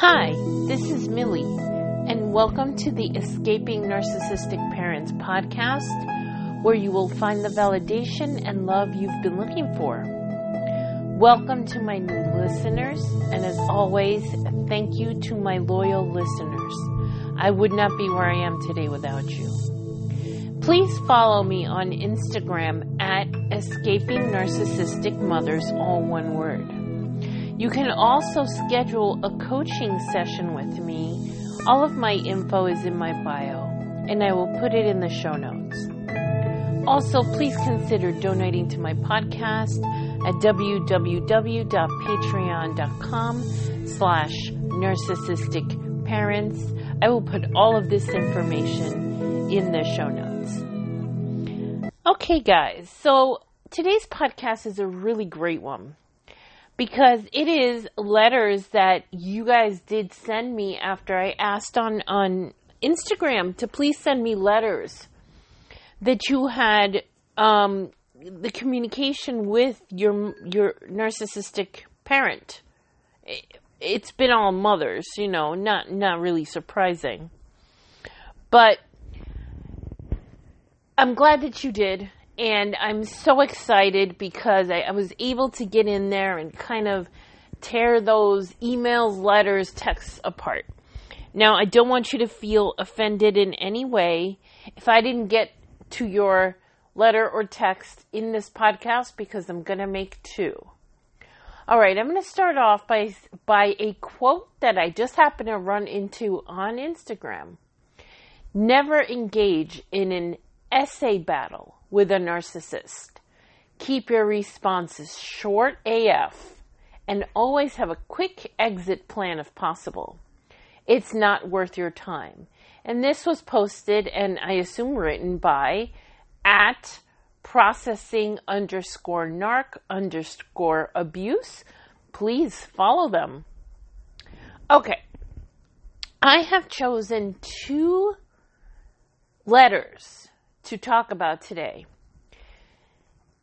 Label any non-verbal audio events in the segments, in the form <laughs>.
Hi, this is Millie, and welcome to the Escaping Narcissistic Parents podcast, where you will find the validation and love you've been looking for. Welcome to my new listeners, and as always, thank you to my loyal listeners. I would not be where I am today without you. Please follow me on Instagram at Escaping Narcissistic Mothers, all one word. You can also schedule a coaching session with me. All of my info is in my bio, and I will put it in the show notes. Also, please consider donating to my podcast at www.patreon.com slash narcissistic parents. I will put all of this information in the show notes. Okay, guys, so today's podcast is a really great one because it is letters that you guys did send me after I asked on on Instagram to please send me letters that you had um, the communication with your your narcissistic parent. It's been all mothers, you know, not not really surprising. But I'm glad that you did and I'm so excited because I, I, was able to get in there and kind of tear those emails, letters, texts apart. Now, I don't want you to feel offended in any way if I didn't get to your letter or text in this podcast because I'm going to make two. All right, I'm going to start off by by a quote that I just happened to run into on Instagram. Never engage in an essay battle with a narcissist. Keep your responses short AF and always have a quick exit plan if possible. It's not worth your time. And this was posted and I assume written by at processing underscore narc underscore abuse. Please follow them. Okay. I have chosen two letters to talk about today.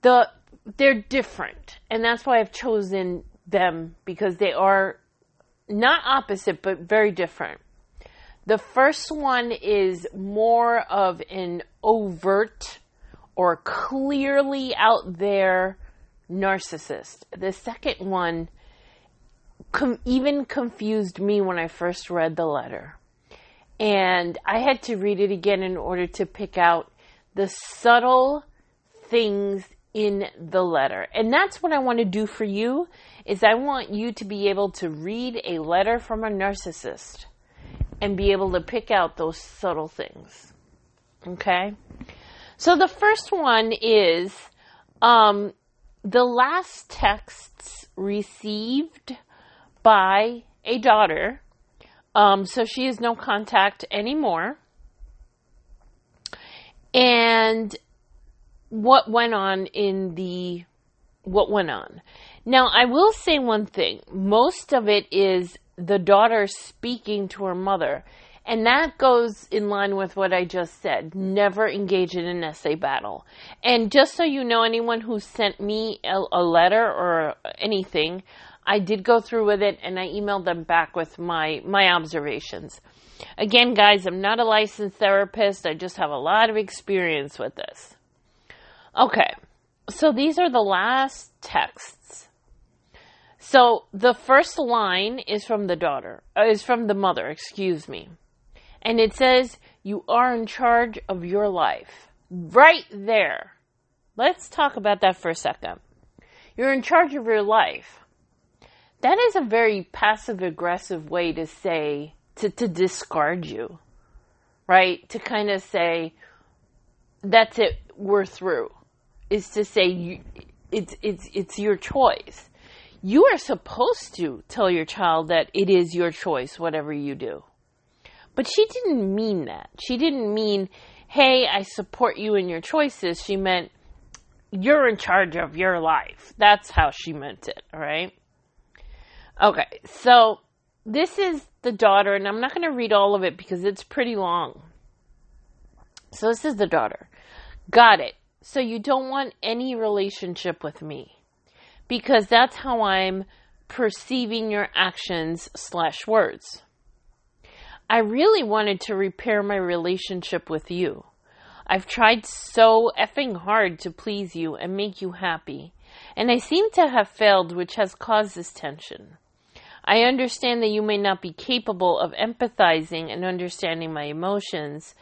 The they're different, and that's why I've chosen them because they are not opposite but very different. The first one is more of an overt or clearly out there narcissist. The second one com- even confused me when I first read the letter. And I had to read it again in order to pick out the subtle things in the letter. And that's what I want to do for you is I want you to be able to read a letter from a narcissist and be able to pick out those subtle things. Okay? So the first one is um, the last texts received by a daughter. Um, so she has no contact anymore and what went on in the what went on. Now, I will say one thing. Most of it is the daughter speaking to her mother. And that goes in line with what I just said. Never engage in an essay battle. And just so you know, anyone who sent me a, a letter or anything, I did go through with it and I emailed them back with my, my observations. Again, guys, I'm not a licensed therapist. I just have a lot of experience with this. Okay, so these are the last texts. So the first line is from the daughter, uh, is from the mother, excuse me. And it says, You are in charge of your life. Right there. Let's talk about that for a second. You're in charge of your life. That is a very passive aggressive way to say, to, to discard you, right? To kind of say, that's it, we're through. Is to say, you, it's, it's, it's your choice. You are supposed to tell your child that it is your choice, whatever you do. But she didn't mean that. She didn't mean, hey, I support you in your choices. She meant, you're in charge of your life. That's how she meant it, right? Okay, so this is the daughter, and I'm not going to read all of it because it's pretty long. So this is the daughter. Got it. So you don't want any relationship with me because that's how I'm perceiving your actions slash words. I really wanted to repair my relationship with you. I've tried so effing hard to please you and make you happy, and I seem to have failed, which has caused this tension. I understand that you may not be capable of empathizing and understanding my emotions.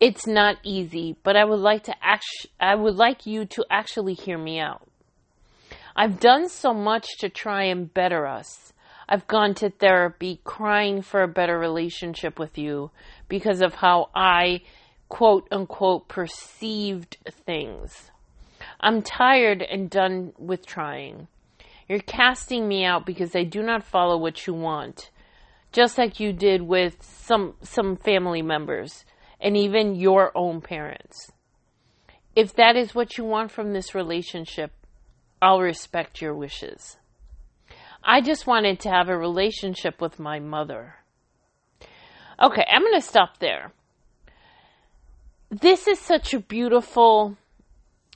It's not easy, but I would like to act- I would like you to actually hear me out. I've done so much to try and better us. I've gone to therapy crying for a better relationship with you because of how I quote unquote perceived things. I'm tired and done with trying. You're casting me out because I do not follow what you want, just like you did with some some family members and even your own parents. If that is what you want from this relationship, I'll respect your wishes. I just wanted to have a relationship with my mother. Okay, I'm going to stop there. This is such a beautiful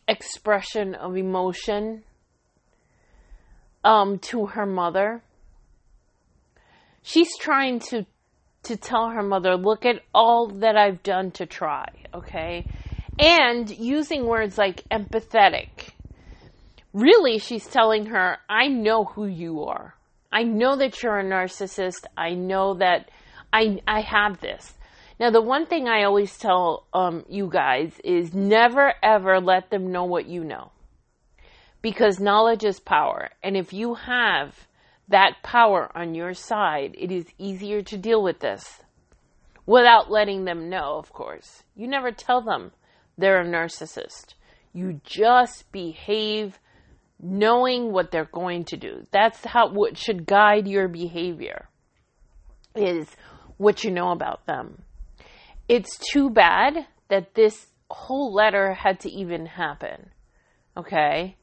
expression of emotion um, to her mother. She's trying to to tell her mother, look at all that I've done to try, okay? And using words like empathetic. Really, she's telling her, I know who you are. I know that you're a narcissist. I know that I I have this. Now, the one thing I always tell um, you guys is never ever let them know what you know because knowledge is power. And if you have that power on your side, it is easier to deal with this without letting them know, of course. You never tell them they're a narcissist. You just behave knowing what they're going to do. That's how what should guide your behavior is what you know about them. It's too bad that this whole letter had to even happen. Okay?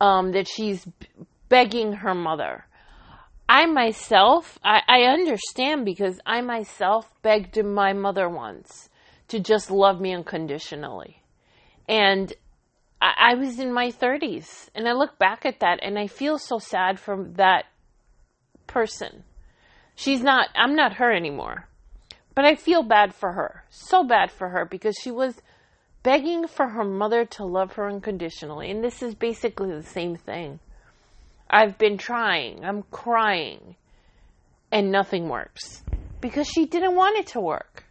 Um, that she's begging her mother. I myself, I, I understand because I myself begged my mother once to just love me unconditionally. And I, I was in my 30s and I look back at that and I feel so sad for that person. She's not, I'm not her anymore. But I feel bad for her. So bad for her because she was begging for her mother to love her unconditionally. And this is basically the same thing. I've been trying, I'm crying, and nothing works because she didn't want it to work.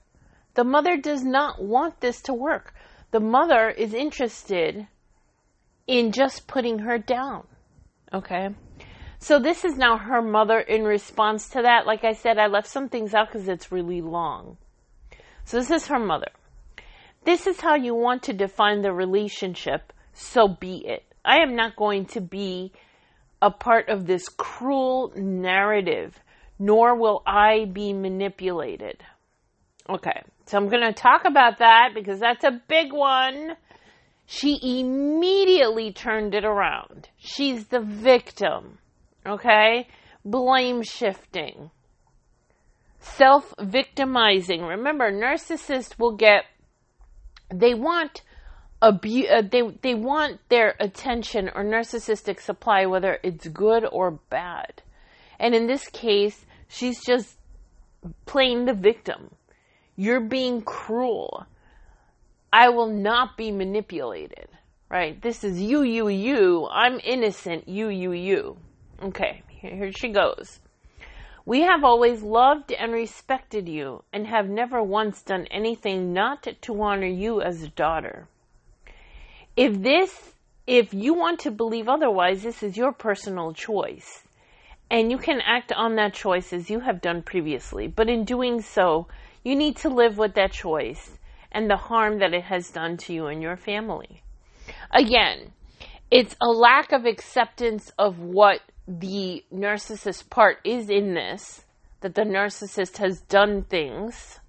The mother does not want this to work. The mother is interested in just putting her down. Okay? So this is now her mother in response to that. Like I said, I left some things out because it's really long. So this is her mother this is how you want to define the relationship, so be it. I am not going to be a part of this cruel narrative, nor will I be manipulated. Okay, so I'm going to talk about that because that's a big one. She immediately turned it around. She's the victim. Okay? Blame shifting. Self victimizing. Remember, narcissists will get they want abu- uh, they they want their attention or narcissistic supply whether it's good or bad. And in this case, she's just playing the victim. You're being cruel. I will not be manipulated. Right? This is you, you, you. I'm innocent. You, you, you. Okay, here she goes. We have always loved and respected you, and have never once done anything not to honor you as a daughter. If this, if you want to believe otherwise, this is your personal choice. And you can act on that choice as you have done previously. But in doing so, you need to live with that choice and the harm that it has done to you and your family. Again, it's a lack of acceptance of what the narcissist part is in this, that the narcissist has done things,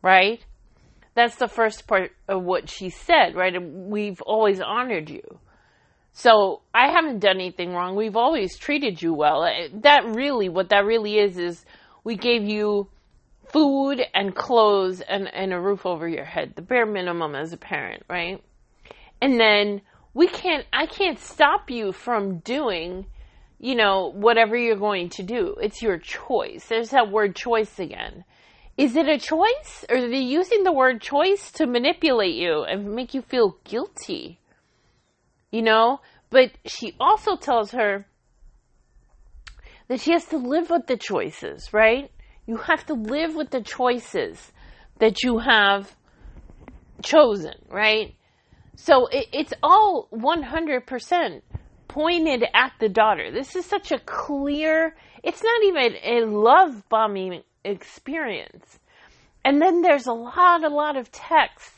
right? That's the first part of what she said, right? We've always honored you. So I haven't done anything wrong. We've always treated you well. Uh, that really, what that really is, is we gave you food and clothes and, and a roof over your head, the bare minimum as a parent, right? And then we can't, I can't stop you from doing you know, whatever you're going to do. It's your choice. There's that word choice again. Is it a choice? Or are they using the word choice to manipulate you and make you feel guilty? You know? But she also tells her that she has to live with the choices, right? You have to live with the choices that you have chosen, right? So it, it's all 100% pointed at the daughter. This is such a clear, it's not even a love bombing experience. And then there's a lot, a lot of texts.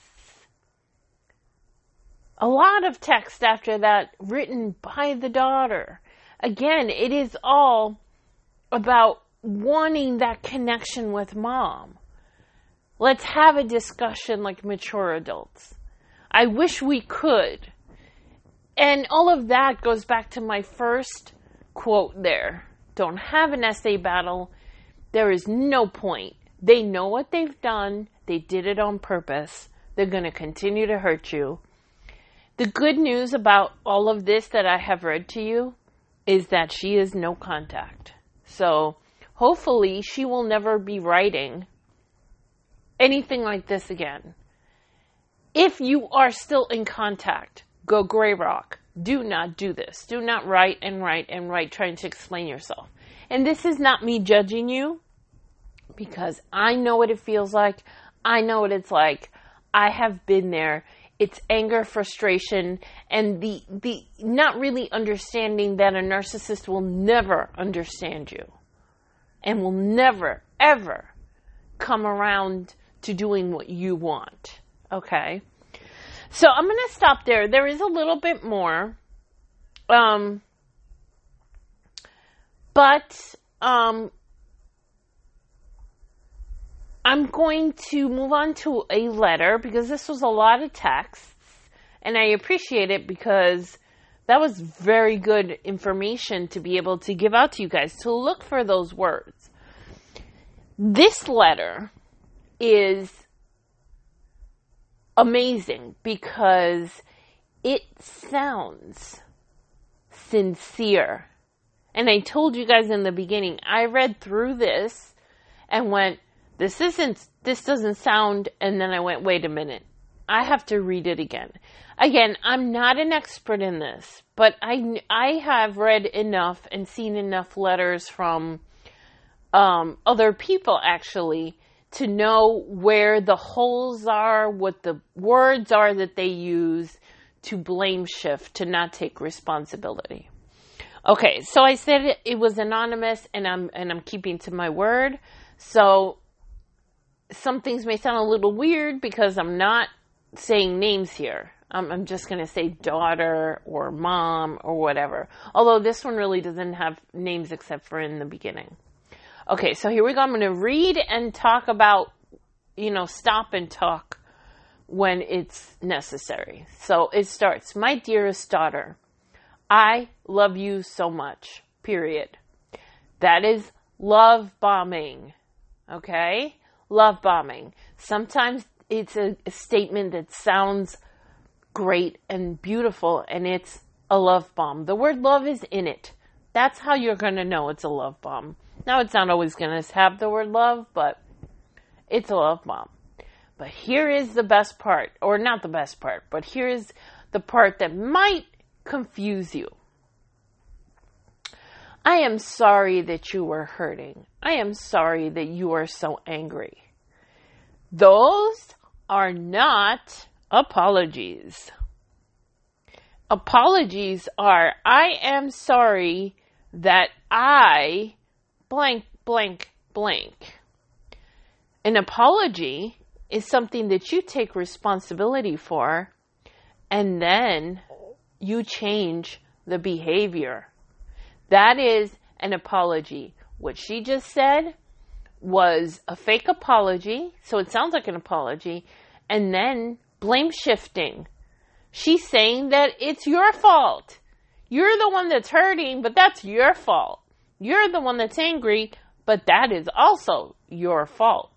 A lot of text after that written by the daughter. Again, it is all about wanting that connection with mom. Let's have a discussion like mature adults. I wish we could. And all of that goes back to my first quote there. Don't have an essay battle. There is no point. They know what they've done. They did it on purpose. They're going to continue to hurt you. The good news about all of this that I have read to you is that she is no contact. So hopefully she will never be writing anything like this again. If you are still in contact, go gray rock. Do not do this. Do not write and write and write trying to explain yourself. And this is not me judging you because I know what it feels like. I know what it's like. I have been there. It's anger, frustration, and the the not really understanding that a narcissist will never understand you and will never ever come around to doing what you want. Okay? So I'm going to stop there. There is a little bit more. Um, but um, I'm going to move on to a letter because this was a lot of texts, and I appreciate it because that was very good information to be able to give out to you guys to look for those words. This letter is amazing because it sounds sincere. And I told you guys in the beginning, I read through this and went, this isn't, this doesn't sound, and then I went, wait a minute. I have to read it again. Again, I'm not an expert in this, but I, I have read enough and seen enough letters from um, other people actually to know where the holes are, what the words are that they use to blame shift, to not take responsibility. Okay, so I said it, it was anonymous and I'm and I'm keeping to my word. So some things may sound a little weird because I'm not saying names here. Um, I'm just going to say daughter or mom or whatever. Although this one really doesn't have names except for in the beginning. Okay, so here we go. I'm going to read and talk about, you know, stop and talk when it's necessary. So it starts My dearest daughter, I love you so much, period. That is love bombing. Okay? love bombing. Sometimes it's a, a statement that sounds great and beautiful and it's a love bomb. The word love is in it. That's how you're going to know it's a love bomb. Now, it's not always going to have the word love, but it's a love bomb. But here is the best part, or not the best part, but here is the part that might confuse you. I am sorry that you were hurting. I am sorry that you are so angry. Those are not apologies. Apologies are, I am sorry that I blank, blank, blank. An apology is something that you take responsibility for and then you change the behavior. That is an apology. What she just said was a fake apology, so it sounds like an apology, and then blame shifting. She's saying that it's your fault. You're the one that's hurting, but that's your fault. You're the one that's angry, but that is also your fault.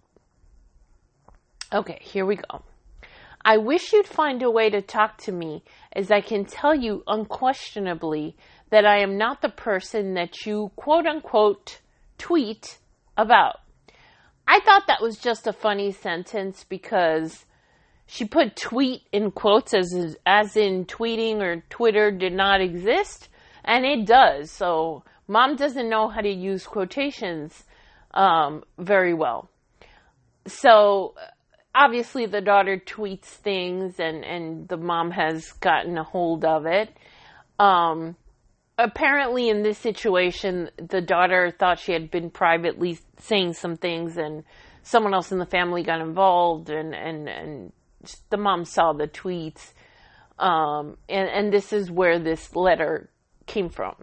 Okay, here we go. I wish you'd find a way to talk to me, as I can tell you unquestionably that I am not the person that you quote unquote tweet about. I thought that was just a funny sentence because she put tweet in quotes as as in tweeting or Twitter did not exist, and it does. So mom doesn't know how to use quotations um, very well. So obviously the daughter tweets things, and and the mom has gotten a hold of it. Um, apparently, in this situation, the daughter thought she had been privately saying some things, and someone else in the family got involved, and and and the mom saw the tweets, um, and, and this is where this letter came from.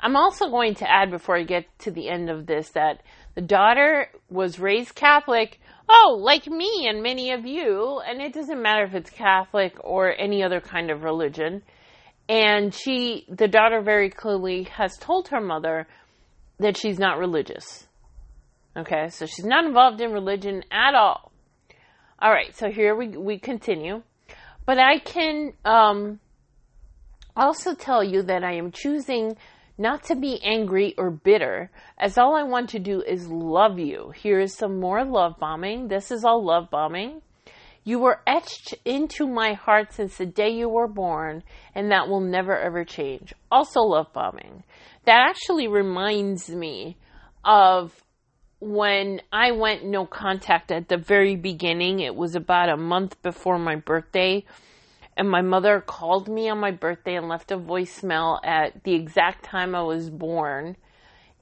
I'm also going to add before I get to the end of this that the daughter was raised Catholic. Oh, like me and many of you, and it doesn't matter if it's Catholic or any other kind of religion. And she, the daughter, very clearly has told her mother that she's not religious. Okay, so she's not involved in religion at all. All right, so here we we continue, but I can um, also tell you that I am choosing not to be angry or bitter, as all I want to do is love you. Here is some more love bombing. This is all love bombing. You were etched into my heart since the day you were born, and that will never ever change. Also, love bombing. That actually reminds me of when I went no contact at the very beginning, it was about a month before my birthday, and my mother called me on my birthday and left a voicemail at the exact time I was born.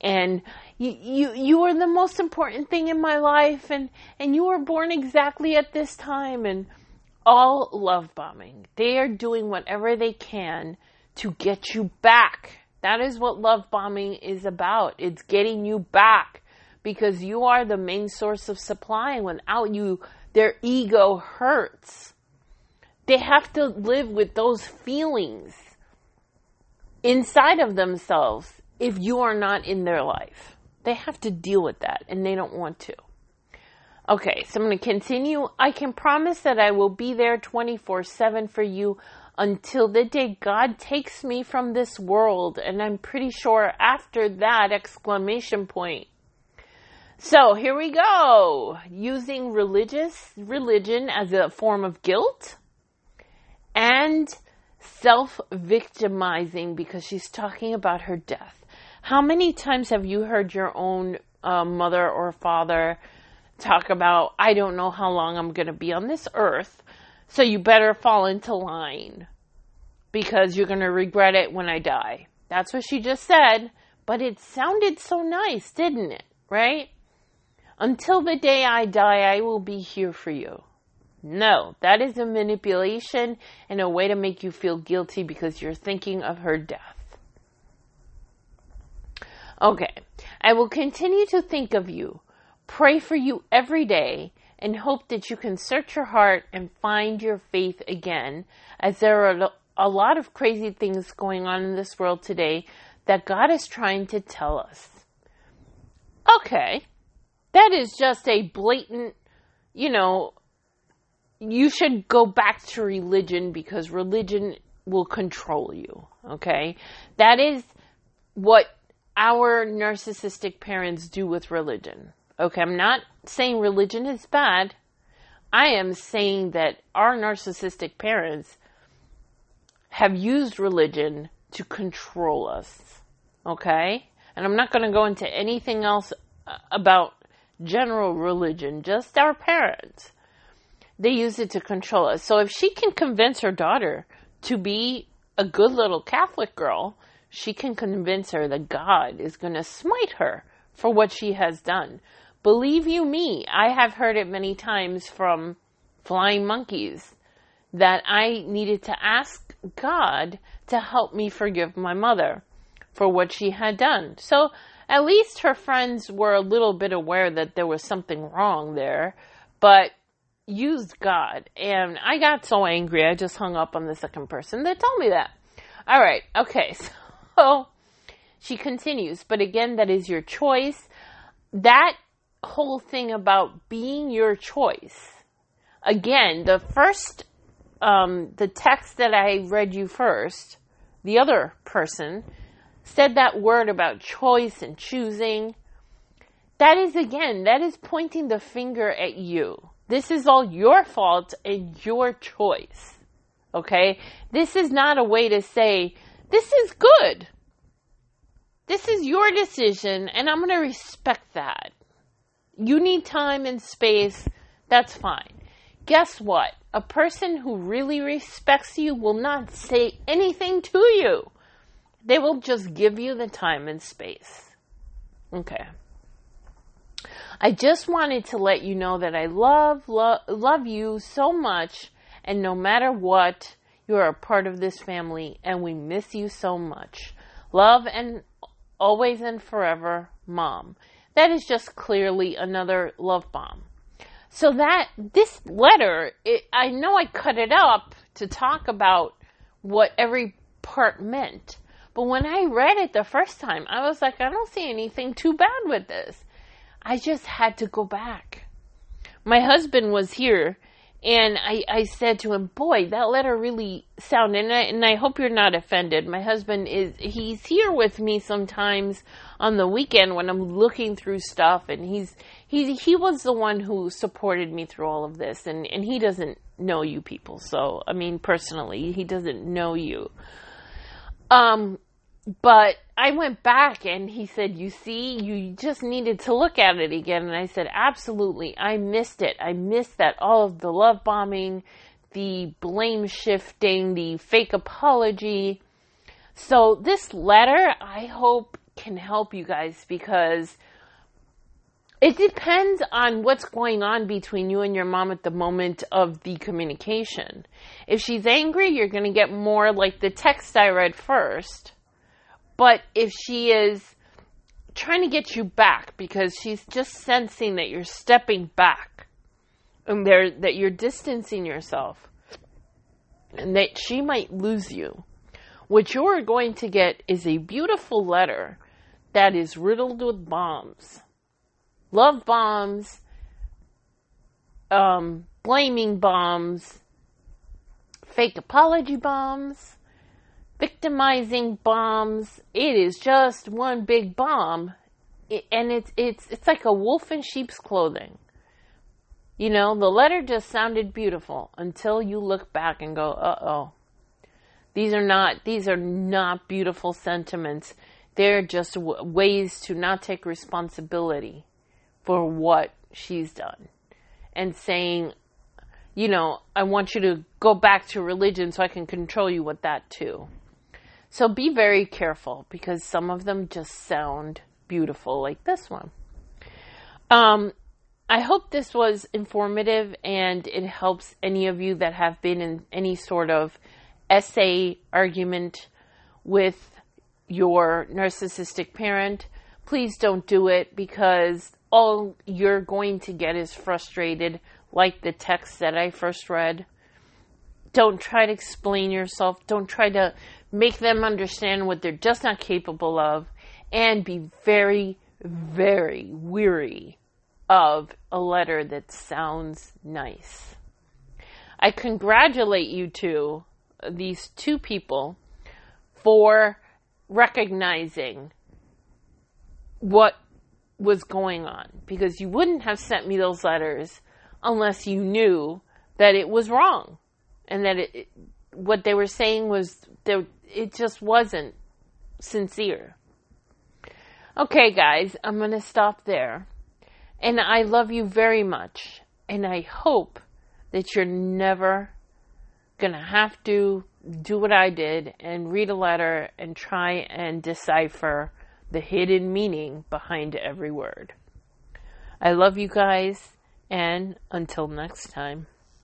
And you, you, you are the most important thing in my life, and, and you were born exactly at this time, and all love bombing. They are doing whatever they can to get you back. That is what love bombing is about. It's getting you back because you are the main source of supply and without you their ego hurts. They have to live with those feelings inside of themselves if you are not in their life. They have to deal with that and they don't want to. Okay so i'm going to continue. I can promise that i will be there 24/7 for you until the day God takes me from this world and I'm pretty sure after that exclamation point so here we go. Using religious religion as a form of guilt and self victimizing because she's talking about her death. How many times have you heard your own uh, mother or father talk about, I don't know how long I'm going to be on this earth, so you better fall into line because you're going to regret it when I die? That's what she just said, but it sounded so nice, didn't it? Right? Until the day I die, I will be here for you. No, that is a manipulation and a way to make you feel guilty because you're thinking of her death. Okay, I will continue to think of you, pray for you every day, and hope that you can search your heart and find your faith again, as there are a lot of crazy things going on in this world today that God is trying to tell us. Okay, that is just a blatant, you know, you should go back to religion because religion will control you. Okay? That is what our narcissistic parents do with religion. Okay? I'm not saying religion is bad. I am saying that our narcissistic parents have used religion to control us. Okay? And I'm not going to go into anything else uh, about general religion, just our parents. They use it to control us. So if she can convince her daughter to be a good little Catholic girl, she can convince her that God is going to smite her for what she has done. Believe you me, I have heard it many times from flying monkeys that I needed to ask God to help me forgive my mother for what she had done. So at least her friends were a little bit aware that there was something wrong there, but used God. And I got so angry, I just hung up on the second person that told me that. All right, okay, <laughs> so she continues, but again, that is your choice. That whole thing about being your choice. Again, the first, um, the text that I read you first, the other person said that word about choice and choosing, that is again, that is pointing the finger at you. This is all your fault and your choice. Okay? This is not a way to say, this is good. This is your decision, and I'm going to respect that. You need time and space. That's fine. Guess what? A person who really respects you will not say anything to you. They will just give you the time and space. Okay. I just wanted to let you know that I love, love, love you so much, and no matter what, you are a part of this family, and we miss you so much. Love and always and forever, Mom. That is just clearly another love bomb. So that this letter, it, I know I cut it up to talk about what every part meant, but when I read it the first time, I was like, I don't see anything too bad with this. I just had to go back. My husband was here and I, I said to him, boy, that letter really sounded, and I, and I hope you're not offended. My husband is, he's here with me sometimes on the weekend when I'm looking through stuff and he's, he, he was the one who supported me through all of this and, and he doesn't know you people. So, I mean, personally, he doesn't know you. Um, but I went back and he said, You see, you just needed to look at it again. And I said, Absolutely. I missed it. I missed that all of the love bombing, the blame shifting, the fake apology. So this letter, I hope, can help you guys because it depends on what's going on between you and your mom at the moment of the communication. If she's angry, you're going to get more like the text I read first but if she is trying to get you back because she's just sensing that you're stepping back and there that you're distancing yourself and that she might lose you, what you're going to get is a beautiful letter that is riddled with bombs. Love bombs, um, blaming bombs, fake apology bombs, victimizing bombs. It is just one big bomb, it, and it's it's it's like a wolf in sheep's clothing. You know, the letter just sounded beautiful until you look back and go, "Uh oh." These are not these are not beautiful sentiments. They're just w- ways to not take responsibility for what she's done and saying, you know, I want you to go back to religion so I can control you with that too. So be very careful because some of them just sound beautiful, like this one. Um, I hope this was informative and it helps any of you that have been in any sort of essay argument with your narcissistic parent. Please don't do it because all you're going to get is frustrated, like the text that I first read. Don't try to explain yourself. Don't try to make them understand what they're just not capable of, and be very, very weary of a letter that sounds nice. I congratulate you two, these two people, for recognizing what was going on because you wouldn't have sent me those letters unless you knew that it was wrong and that it, what they were saying was there it just wasn't sincere. Okay, guys, I'm going to stop there. And I love you very much. And I hope that you're never going to have to do what I did and read a letter and try and decipher the hidden meaning behind every word. I love you guys, and until next time.